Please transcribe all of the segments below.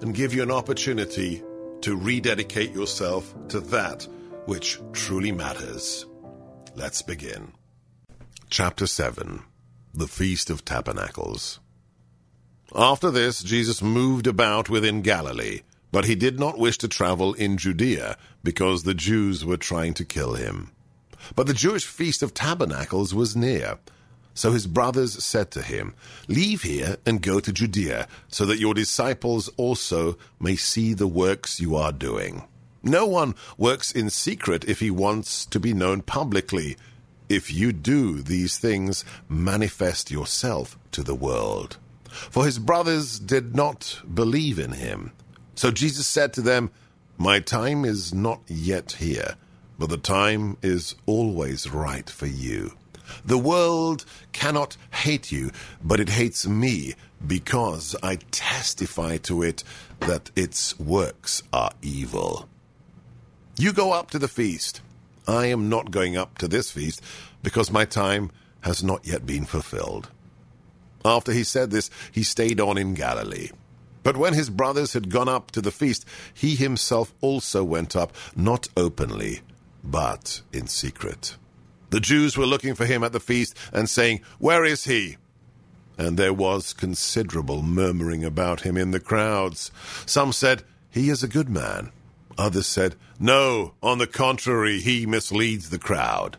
and give you an opportunity to rededicate yourself to that which truly matters. Let's begin. Chapter 7 The Feast of Tabernacles. After this, Jesus moved about within Galilee, but he did not wish to travel in Judea because the Jews were trying to kill him. But the Jewish Feast of Tabernacles was near. So his brothers said to him, Leave here and go to Judea, so that your disciples also may see the works you are doing. No one works in secret if he wants to be known publicly. If you do these things, manifest yourself to the world. For his brothers did not believe in him. So Jesus said to them, My time is not yet here, but the time is always right for you. The world cannot hate you, but it hates me because I testify to it that its works are evil. You go up to the feast. I am not going up to this feast because my time has not yet been fulfilled. After he said this, he stayed on in Galilee. But when his brothers had gone up to the feast, he himself also went up, not openly, but in secret. The Jews were looking for him at the feast and saying, Where is he? And there was considerable murmuring about him in the crowds. Some said, He is a good man. Others said, No, on the contrary, he misleads the crowd.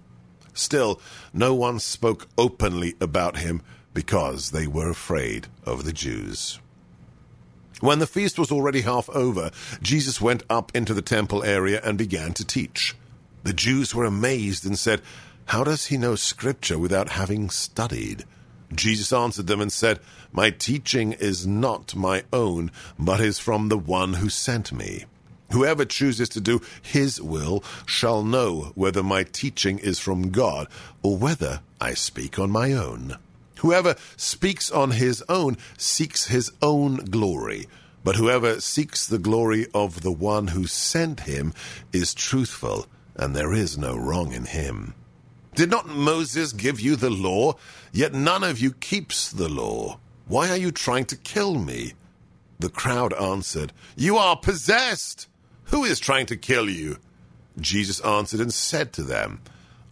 Still, no one spoke openly about him because they were afraid of the Jews. When the feast was already half over, Jesus went up into the temple area and began to teach. The Jews were amazed and said, How does he know Scripture without having studied? Jesus answered them and said, My teaching is not my own, but is from the one who sent me. Whoever chooses to do his will shall know whether my teaching is from God or whether I speak on my own. Whoever speaks on his own seeks his own glory, but whoever seeks the glory of the one who sent him is truthful, and there is no wrong in him. Did not Moses give you the law? Yet none of you keeps the law. Why are you trying to kill me? The crowd answered, You are possessed. Who is trying to kill you? Jesus answered and said to them,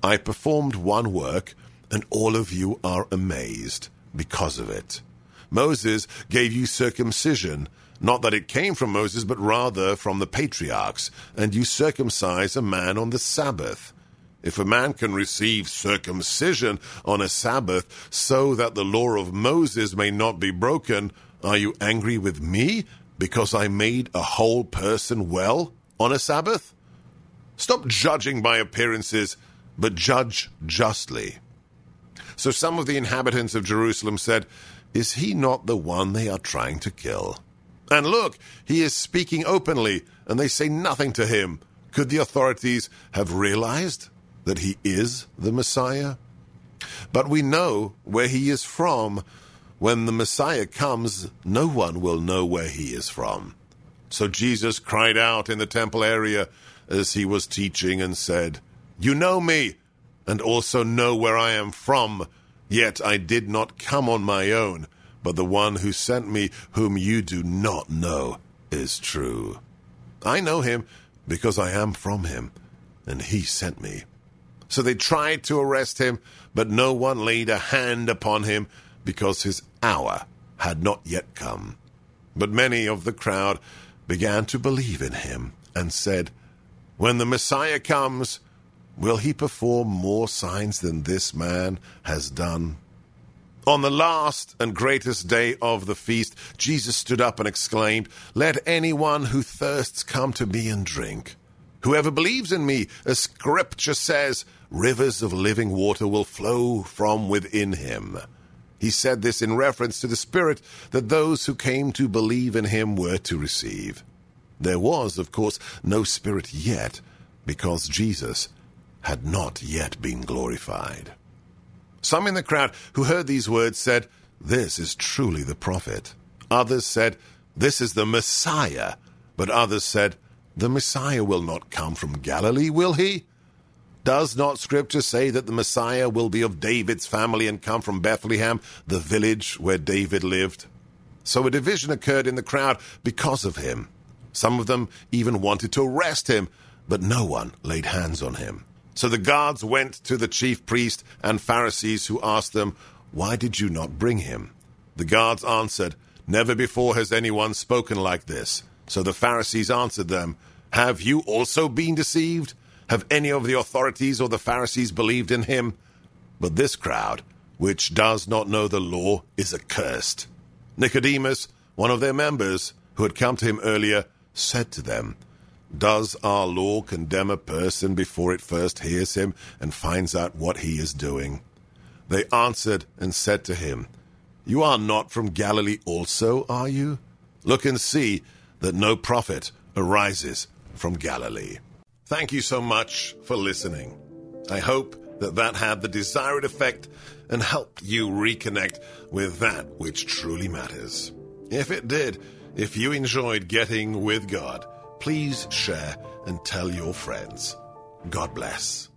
I performed one work and all of you are amazed because of it. Moses gave you circumcision, not that it came from Moses, but rather from the patriarchs, and you circumcise a man on the Sabbath. If a man can receive circumcision on a Sabbath so that the law of Moses may not be broken, are you angry with me because I made a whole person well on a Sabbath? Stop judging by appearances, but judge justly. So some of the inhabitants of Jerusalem said, Is he not the one they are trying to kill? And look, he is speaking openly, and they say nothing to him. Could the authorities have realized that he is the Messiah? But we know where he is from. When the Messiah comes, no one will know where he is from. So Jesus cried out in the temple area as he was teaching and said, You know me and also know where I am from. Yet I did not come on my own, but the one who sent me, whom you do not know, is true. I know him because I am from him, and he sent me. So they tried to arrest him, but no one laid a hand upon him because his hour had not yet come. But many of the crowd began to believe in him and said, When the Messiah comes, Will he perform more signs than this man has done? On the last and greatest day of the feast, Jesus stood up and exclaimed, Let anyone who thirsts come to me and drink. Whoever believes in me, as Scripture says, rivers of living water will flow from within him. He said this in reference to the Spirit that those who came to believe in him were to receive. There was, of course, no Spirit yet, because Jesus had not yet been glorified. Some in the crowd who heard these words said, This is truly the prophet. Others said, This is the Messiah. But others said, The Messiah will not come from Galilee, will he? Does not Scripture say that the Messiah will be of David's family and come from Bethlehem, the village where David lived? So a division occurred in the crowd because of him. Some of them even wanted to arrest him, but no one laid hands on him. So the guards went to the chief priest and Pharisees, who asked them, Why did you not bring him? The guards answered, Never before has anyone spoken like this. So the Pharisees answered them, Have you also been deceived? Have any of the authorities or the Pharisees believed in him? But this crowd, which does not know the law, is accursed. Nicodemus, one of their members, who had come to him earlier, said to them, does our law condemn a person before it first hears him and finds out what he is doing? They answered and said to him, You are not from Galilee also, are you? Look and see that no prophet arises from Galilee. Thank you so much for listening. I hope that that had the desired effect and helped you reconnect with that which truly matters. If it did, if you enjoyed getting with God, please share and tell your friends. God bless.